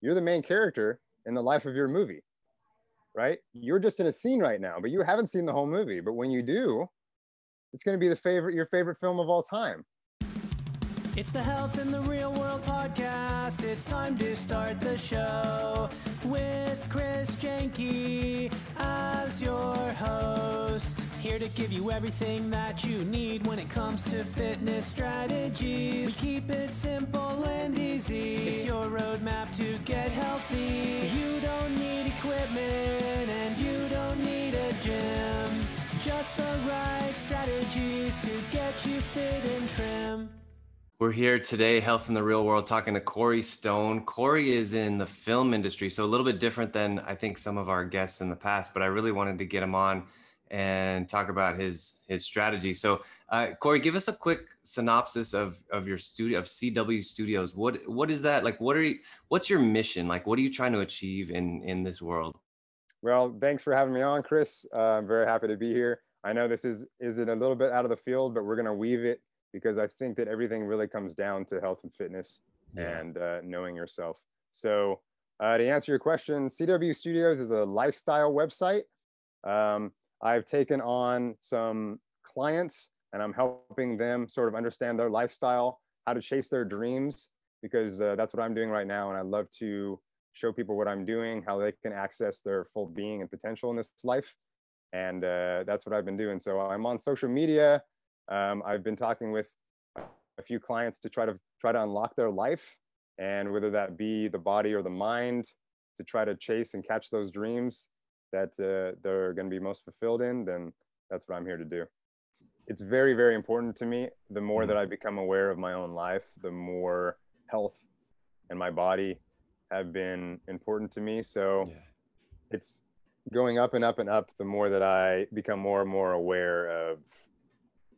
you're the main character in the life of your movie, right? You're just in a scene right now, but you haven't seen the whole movie. But when you do, it's going to be the favorite, your favorite film of all time. It's the Health in the Real World podcast. It's time to start the show with Chris Jenke as your host. Here to give you everything that you need when it comes to fitness strategies. We keep it simple and easy. It's your roadmap to get healthy. You don't need equipment and you don't need a gym. Just the right strategies to get you fit and trim. We're here today, Health in the Real World, talking to Corey Stone. Corey is in the film industry, so a little bit different than I think some of our guests in the past, but I really wanted to get him on and talk about his his strategy. So, uh, Corey, give us a quick synopsis of of your studio of CW Studios. What what is that like? What are you? What's your mission? Like, what are you trying to achieve in in this world? Well, thanks for having me on, Chris. Uh, I'm very happy to be here. I know this is is it a little bit out of the field, but we're going to weave it because I think that everything really comes down to health and fitness yeah. and uh, knowing yourself. So, uh, to answer your question, CW Studios is a lifestyle website. Um, I've taken on some clients and I'm helping them sort of understand their lifestyle, how to chase their dreams, because uh, that's what I'm doing right now. And I love to show people what I'm doing, how they can access their full being and potential in this life. And uh, that's what I've been doing. So I'm on social media. Um, I've been talking with a few clients to try to try to unlock their life, and whether that be the body or the mind, to try to chase and catch those dreams that uh, they're going to be most fulfilled in, then that's what I'm here to do. It's very, very important to me. The more that mm-hmm. I become aware of my own life, the more health and my body have been important to me. So yeah. it's going up and up and up the more that I become more and more aware of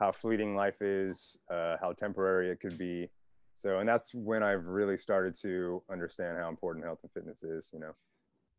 how fleeting life is, uh, how temporary it could be. So, and that's when I've really started to understand how important health and fitness is, you know.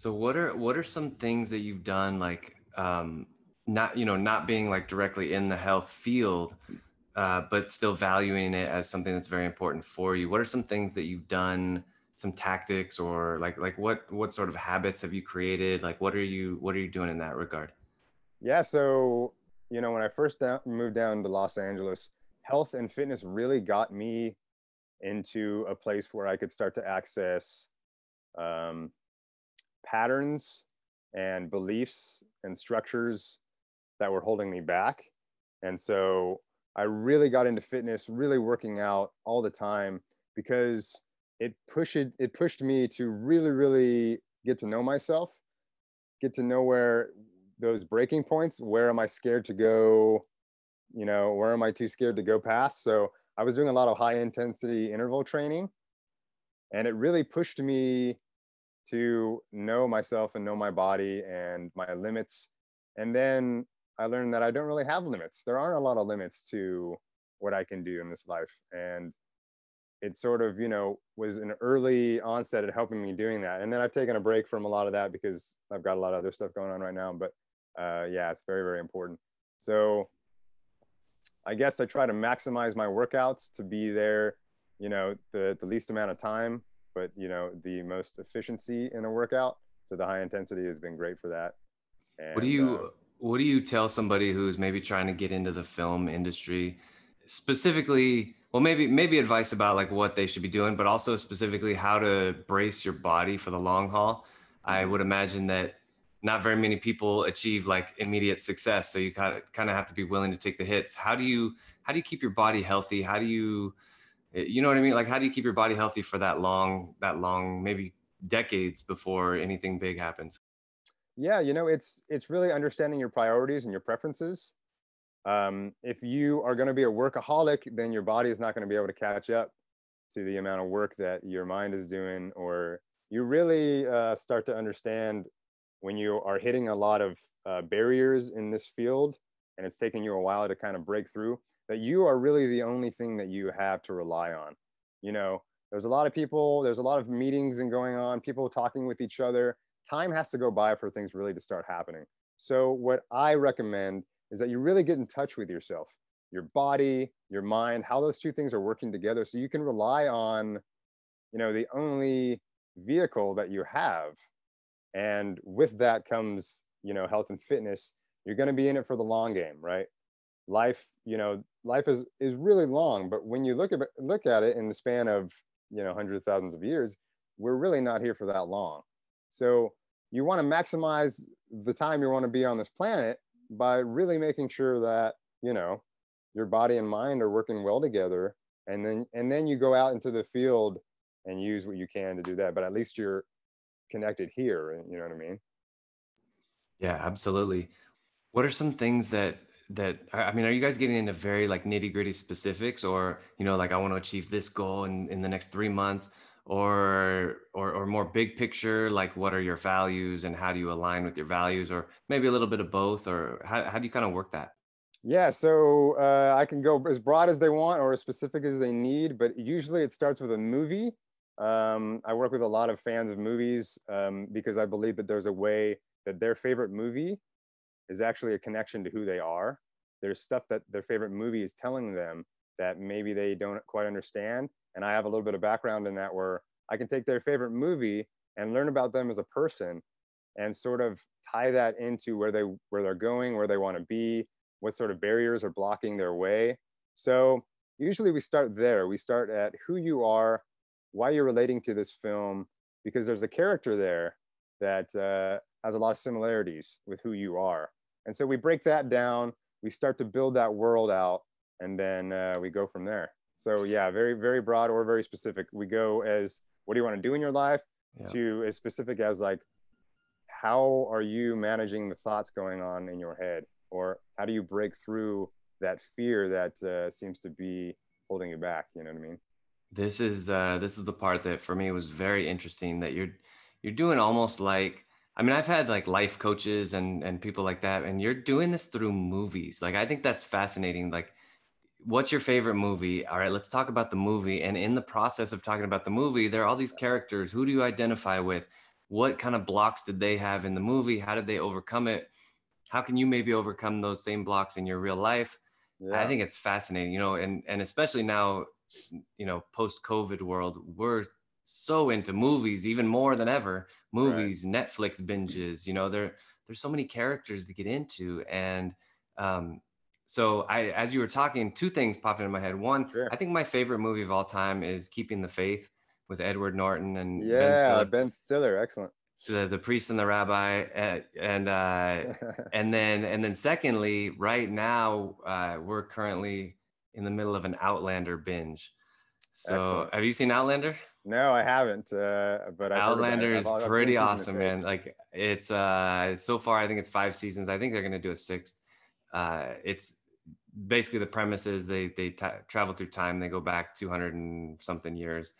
So what are what are some things that you've done like um, not you know not being like directly in the health field, uh, but still valuing it as something that's very important for you? What are some things that you've done? Some tactics or like like what what sort of habits have you created? Like what are you what are you doing in that regard? Yeah, so you know when I first down, moved down to Los Angeles, health and fitness really got me into a place where I could start to access um, patterns and beliefs and structures that were holding me back. And so I really got into fitness, really working out all the time because it pushed it pushed me to really really get to know myself, get to know where those breaking points, where am I scared to go, you know, where am I too scared to go past? So I was doing a lot of high intensity interval training and it really pushed me to know myself and know my body and my limits. And then I learned that I don't really have limits. There aren't a lot of limits to what I can do in this life. And it sort of, you know, was an early onset at helping me doing that. And then I've taken a break from a lot of that because I've got a lot of other stuff going on right now. But uh, yeah, it's very, very important. So I guess I try to maximize my workouts to be there, you know, the, the least amount of time but you know the most efficiency in a workout. So the high intensity has been great for that. And, what do you uh, what do you tell somebody who's maybe trying to get into the film industry, specifically? Well, maybe maybe advice about like what they should be doing, but also specifically how to brace your body for the long haul. I would imagine that not very many people achieve like immediate success, so you kind of kind of have to be willing to take the hits. How do you how do you keep your body healthy? How do you you know what I mean? Like, how do you keep your body healthy for that long, that long, maybe decades before anything big happens? Yeah, you know, it's it's really understanding your priorities and your preferences. Um, if you are going to be a workaholic, then your body is not going to be able to catch up to the amount of work that your mind is doing, or you really uh, start to understand when you are hitting a lot of uh, barriers in this field, and it's taking you a while to kind of break through that you are really the only thing that you have to rely on. You know, there's a lot of people, there's a lot of meetings and going on, people talking with each other. Time has to go by for things really to start happening. So, what I recommend is that you really get in touch with yourself, your body, your mind, how those two things are working together so you can rely on, you know, the only vehicle that you have and with that comes you know health and fitness you're going to be in it for the long game right life you know life is is really long but when you look at look at it in the span of you know hundreds of thousands of years we're really not here for that long. So you want to maximize the time you want to be on this planet by really making sure that you know your body and mind are working well together and then and then you go out into the field and use what you can to do that but at least you're connected here you know what i mean? Yeah absolutely. What are some things that that i mean are you guys getting into very like nitty gritty specifics or you know like i want to achieve this goal in in the next three months? Or, or or more big picture like what are your values and how do you align with your values? Or maybe a little bit of both or how, how do you kind of work that? Yeah so uh, i can go as broad as they want or as specific as they need but usually it starts with a movie. Um, i work with a lot of fans of movies um, because i believe that there's a way that their favorite movie is actually a connection to who they are there's stuff that their favorite movie is telling them that maybe they don't quite understand and I have a little bit of background in that where I can take their favorite movie and learn about them as a person and sort of tie that into where they where they're going, where they want to be, what sort of barriers are blocking their way. So usually we start there. We start at who you are, why you're relating to this film, because there's a character there that uh, has a lot of similarities with who you are. And so we break that down. We start to build that world out, and then uh, we go from there. So yeah, very very broad or very specific. We go as what do you want to do in your life yeah. to as specific as like how are you managing the thoughts going on in your head or how do you break through that fear that uh, seems to be holding you back you know what i mean this is uh, this is the part that for me was very interesting that you're you're doing almost like i mean i've had like life coaches and and people like that and you're doing this through movies like i think that's fascinating like what's your favorite movie? All right, let's talk about the movie. And in the process of talking about the movie, there are all these characters. Who do you identify with? What kind of blocks did they have in the movie? How did they overcome it? How can you maybe overcome those same blocks in your real life? Yeah. I think it's fascinating, you know, and and especially now, you know, post COVID world, we're so into movies even more than ever. Movies, right. Netflix binges, you know, there there's so many characters to get into and um, so I, as you were talking, two things popped into my head. One, sure. I think my favorite movie of all time is Keeping the Faith with Edward Norton and yeah, Ben Stiller. Ben Stiller, excellent. The, the priest and the rabbi, and and, uh, and then and then secondly, right now uh, we're currently in the middle of an Outlander binge. So excellent. have you seen Outlander? No, I haven't. Uh, but I've Outlander is pretty awesome, man. Like it's uh so far, I think it's five seasons. I think they're gonna do a sixth. Uh, it's basically the premise is they they t- travel through time they go back 200 and something years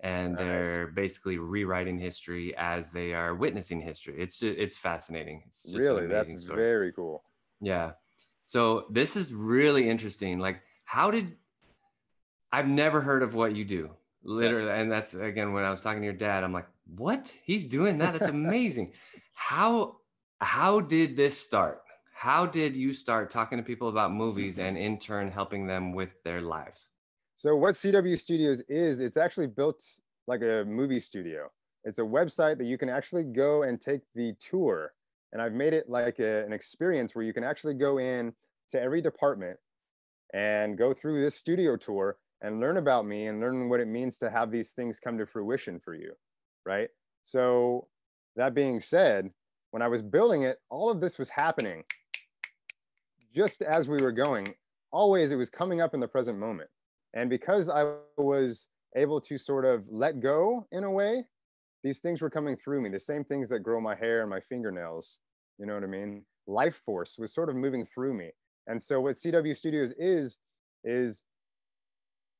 and nice. they're basically rewriting history as they are witnessing history it's just, it's fascinating it's just really that's story. very cool yeah so this is really interesting like how did i've never heard of what you do literally and that's again when i was talking to your dad i'm like what he's doing that that's amazing how how did this start how did you start talking to people about movies mm-hmm. and in turn helping them with their lives? So what CW Studios is, it's actually built like a movie studio. It's a website that you can actually go and take the tour. And I've made it like a, an experience where you can actually go in to every department and go through this studio tour and learn about me and learn what it means to have these things come to fruition for you. Right. So that being said, when I was building it, all of this was happening just as we were going, always it was coming up in the present moment. And because I was able to sort of let go in a way, these things were coming through me, the same things that grow my hair and my fingernails. You know what I mean? Life force was sort of moving through me. And so what CW Studios is, is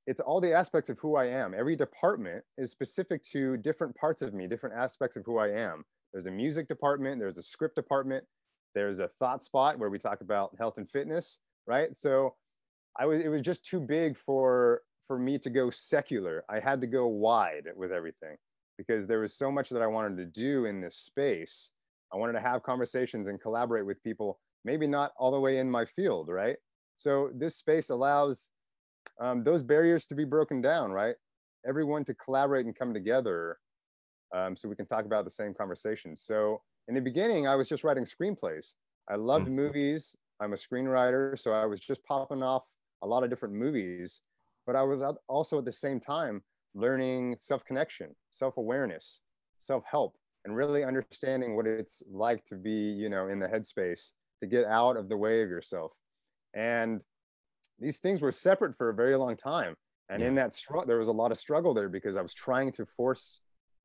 it's all the aspects of who I am. Every department is specific to different parts of me, different aspects of who I am. There's a music department, there's a script department, there's a thought spot where we talk about health and fitness, right? So I was it was just too big for for me to go secular. I had to go wide with everything because there was so much that I wanted to do in this space. I wanted to have conversations and collaborate with people, maybe not all the way in my field, right? So this space allows um, those barriers to be broken down, right? Everyone to collaborate and come together um, so we can talk about the same conversation. So in the beginning, I was just writing screenplays. I loved Mm. movies. I'm a screenwriter, so I was just popping off a lot of different movies. But I was also at the same time learning self connection, self awareness, self help, and really understanding what it's like to be, you know, in the headspace to get out of the way of yourself. And these things were separate for a very long time. And in that struggle, there was a lot of struggle there because I was trying to force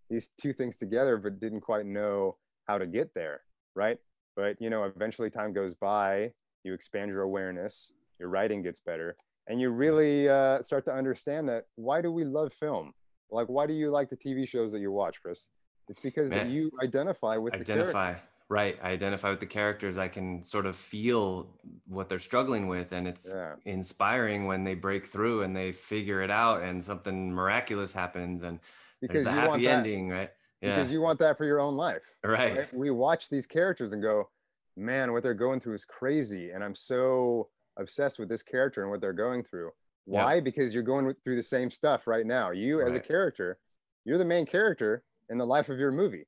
these two things together, but didn't quite know how to get there. Right. But, you know, eventually time goes by, you expand your awareness, your writing gets better, and you really uh, start to understand that why do we love film? Like, why do you like the TV shows that you watch, Chris? It's because that you identify with the character. Right i identify with the characters i can sort of feel what they're struggling with and it's Yeah. inspiring when they break through and they figure it out and something miraculous happens and Because there's the happy ending right yeah Because you want that for your own life. right right? We watch these characters and go, man, what they're going through is crazy. And I'm so obsessed with this character and what they're going through. Why? Because you're going through the same stuff right now. You, as a character, you're the main character in the life of your movie,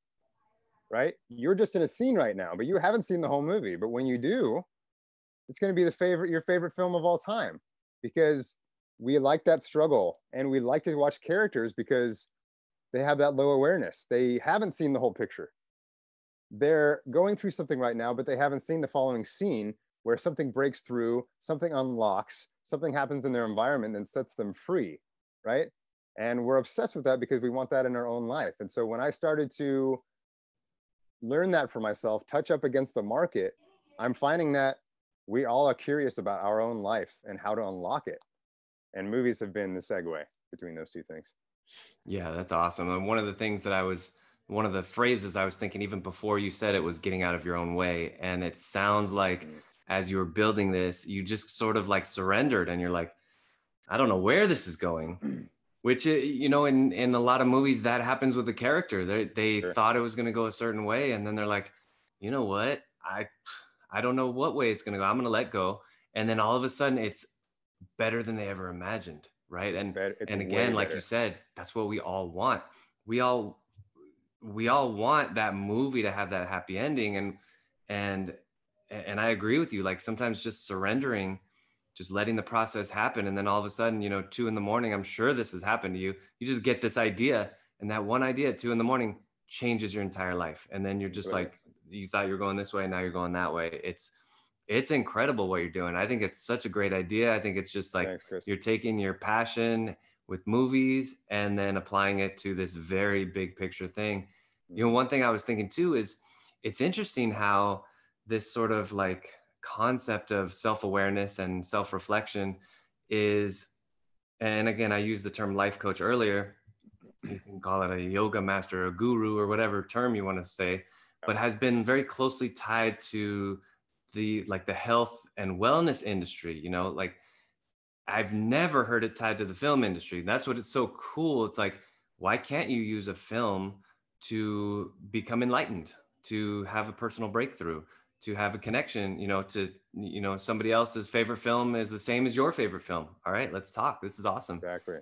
right? You're just in a scene right now, but you haven't seen the whole movie. But when you do, it's going to be the favorite, your favorite film of all time because we like that struggle and we like to watch characters because they have that low awareness. They haven't seen the whole picture they're going through something right now, but they haven't seen the following scene where something breaks through, something unlocks, something happens in their environment and sets them free, right? And we're obsessed with that because we want that in our own life. And so when I started to learn that for myself, touch up against the market, I'm finding that we all are curious about our own life and how to unlock it. And movies have been the segue between those two things. Yeah, that's awesome. And one of the things that I was, one of the phrases I was thinking even before you said it was getting out of your own way. And it sounds like Mm. as you were building this, you just sort of like surrendered and you're like, I don't know where this is going. Which, uh, you know, in, in a lot of movies, that happens with the character. They, they Sure. thought it was going to go a certain way. And then they're like, you know what? I, I don't know what way it's going to go. I'm going to let go. And then all of a sudden it's better than they ever imagined. Right. And, Bet- it's and again like better. you said that's what we all want we all we all want that movie to have that happy ending and and and i agree with you like sometimes just surrendering just letting the process happen and then all of a sudden you know two in the morning i'm sure this has happened to you. You just get this idea and that one idea at two in the morning changes your entire life. And then you're just Right. like you thought you were going this way now you're going that way. It's it's incredible what you're doing. I think it's such a great idea. I think it's just like Thanks, you're taking your passion with movies and then applying it to this very big picture thing. You know, mm-hmm. one thing I was thinking too is it's interesting how this sort of like concept of self awareness and self reflection is, and again, I used the term life coach earlier. You can call it a yoga master, a guru, or whatever term you want to say, but has been very closely tied to the like the health and wellness industry. You know, like I've never heard it tied to the film industry. That's what it's so cool. It's like, why can't you use a film to become enlightened, to have a personal breakthrough, to have a connection, you know, to, you know, somebody else's favorite film is the same as your favorite film. All right, let's talk. This is awesome. Exactly.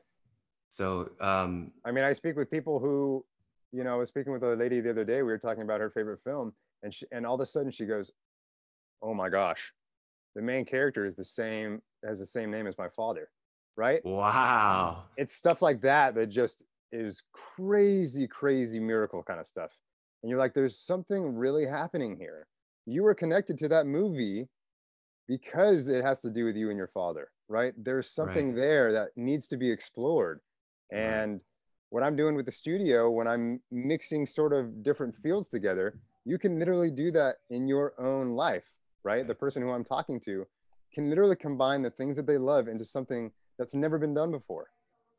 So, um, I mean, I speak with people who, you know, I was speaking with a lady the other day. We were talking about her favorite film, and she, and all of a sudden she goes, "Oh my gosh, the main character is the same has the same name as my father." Right? wow. It's stuff like that that just is crazy, crazy miracle kind of stuff. And you're like, "There's something really happening here." You were connected to that movie because it has to do with you and your father, right? There's something there that needs to be explored. Right. And what I'm doing with the studio, when I'm mixing sort of different fields together, you can literally do that in your own life, right? The person who I'm talking to can literally combine the things that they love into something that's never been done before,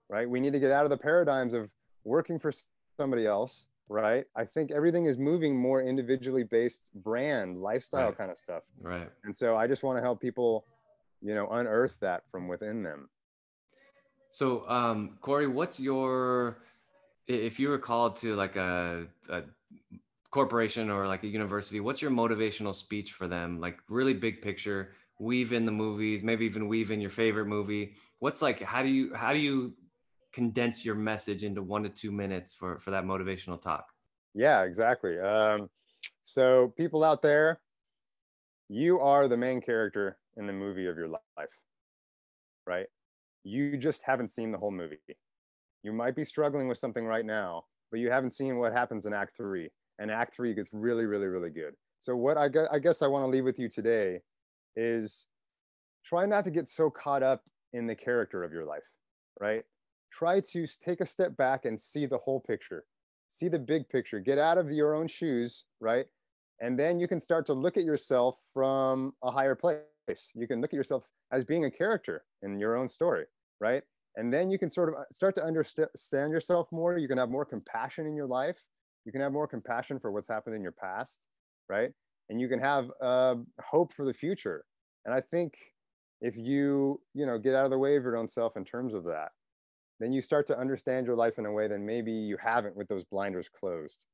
right? We need to get out of the paradigms of working for somebody else, right? I think everything is moving more individually based brand, lifestyle Right. kind of stuff. Right. And so I just want to help people, you know, unearth that from within them. So, um, Corey, what's your, if you were called to like a, a corporation or like a university, what's your motivational speech for them? Like really big picture, weave in the movies, maybe even weave in your favorite movie. What's like, how do you, how do you condense your message into one to two minutes for for that motivational talk. Yeah exactly. Um, so people out there you are the main character in the movie of your life right? You just haven't seen the whole movie. You might be struggling with something right now but you haven't seen what happens in act three and act three gets really really really good. So what i guess i, guess I want to leave with you today is try not to get so caught up in the character of your life right try to take a step back and see the whole picture. See the big picture. Get out of your own shoes right? And then you can start to look at yourself from a higher place. You can look at yourself as being a character in your own story right? And then you can sort of uh, start to understand yourself more. You can have more compassion in your life. You can have more compassion for what's happened in your past right? And you can have uh, hope for the future. And i think if you you know get out of the way of your own self in terms of that then you start to understand your life in a way that maybe you haven't with those blinders closed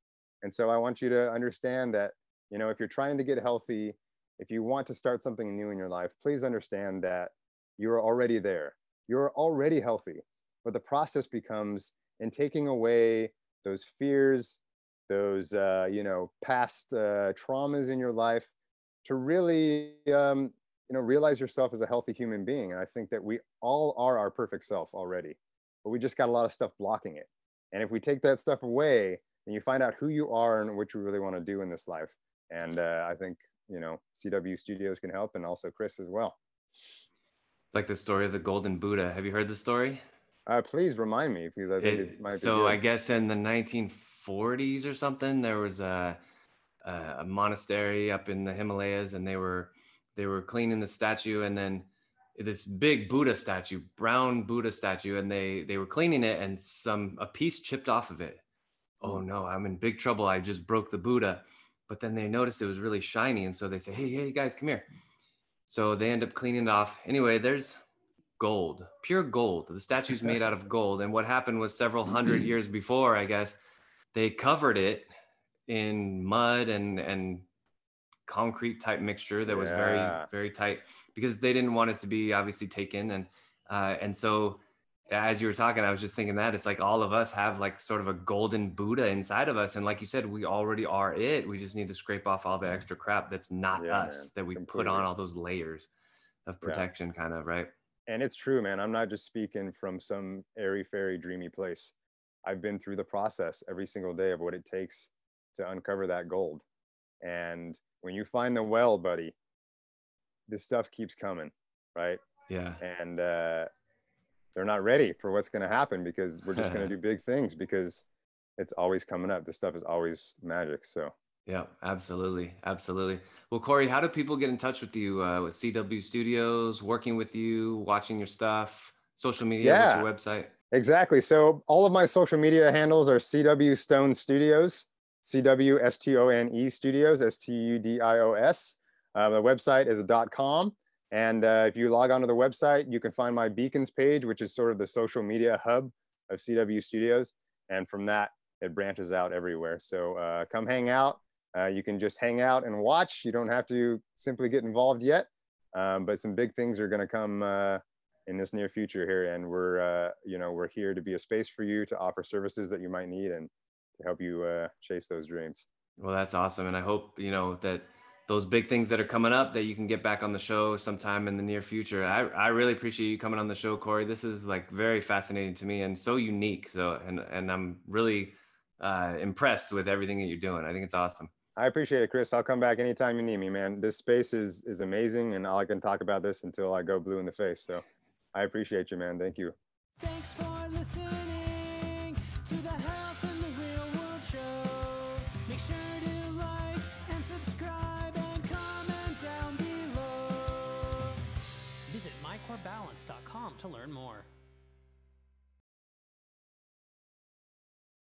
and so i want you to understand that you know if you're trying to get healthy if you want to start something new in your life please understand that you're already there you're already healthy. But the process becomes in taking away those fears, those uh, you know past uh, traumas in your life, to really um, you know realize yourself as a healthy human being. And I think that we all are our perfect self already, but we just got a lot of stuff blocking it. And if we take that stuff away, then you find out who you are and what you really want to do in this life. And uh, I think you know CW Studios can help, and also Chris as well like the story of the golden Buddha. Have you heard the story? Uh, please remind me because I think it, it might so I guess in the 1940s or something, there was a, a monastery up in the Himalayas, and they were they were cleaning the statue, and then this big Buddha statue, brown Buddha statue, and they they were cleaning it, and some a piece chipped off of it. Oh mm. no, I'm in big trouble. I just broke the Buddha. But then they noticed it was really shiny, and so they say, "Hey, hey, guys, come here." So they end up cleaning it off. Anyway, there's gold, pure gold. The statue's made out of gold. And what happened was several hundred years before, I guess, they covered it in mud and and concrete type mixture that was yeah. very very tight because they didn't want it to be obviously taken and uh, and so as you were talking, I was just thinking that it's like all of us have like sort of a golden Buddha inside of us. And like you said, we already are it. We just need to scrape off all the extra crap that's not yeah, us man. that we Completely. put on all those layers of protection, yeah. kind of, right? And it's true, man. I'm not just speaking from some airy fairy dreamy place. I've been through the process every single day of what it takes to uncover that gold. And when you find the well, buddy, this stuff keeps coming, right? Yeah. And uh they're not ready for what's going to happen because we're just going to do big things because it's always coming up. This stuff is always magic. So. Yeah, absolutely, absolutely. Well, Corey, how do people get in touch with you uh, with CW Studios, working with you, watching your stuff, social media, yeah, your website? Exactly. So all of my social media handles are CW Stone Studios, CW S T O N E Studios, S T U D I O S. Uh, the website is .com. And uh, if you log onto the website, you can find my beacons page, which is sort of the social media hub of CW Studios. And from that, it branches out everywhere. So uh, come hang out. Uh, you can just hang out and watch. You don't have to simply get involved yet. Um, but some big things are going to come uh, in this near future here, and we're uh, you know we're here to be a space for you to offer services that you might need and to help you uh, chase those dreams. Well, that's awesome, and I hope you know that those big things that are coming up that you can get back on the show sometime in the near future. I, I really appreciate you coming on the show, Corey. This is like very fascinating to me and so unique. So, and, and I'm really uh, impressed with everything that you're doing. I think it's awesome. I appreciate it, Chris. I'll come back anytime you need me, man. This space is, is amazing and I can talk about this until I go blue in the face. So I appreciate you, man. Thank you. To learn more.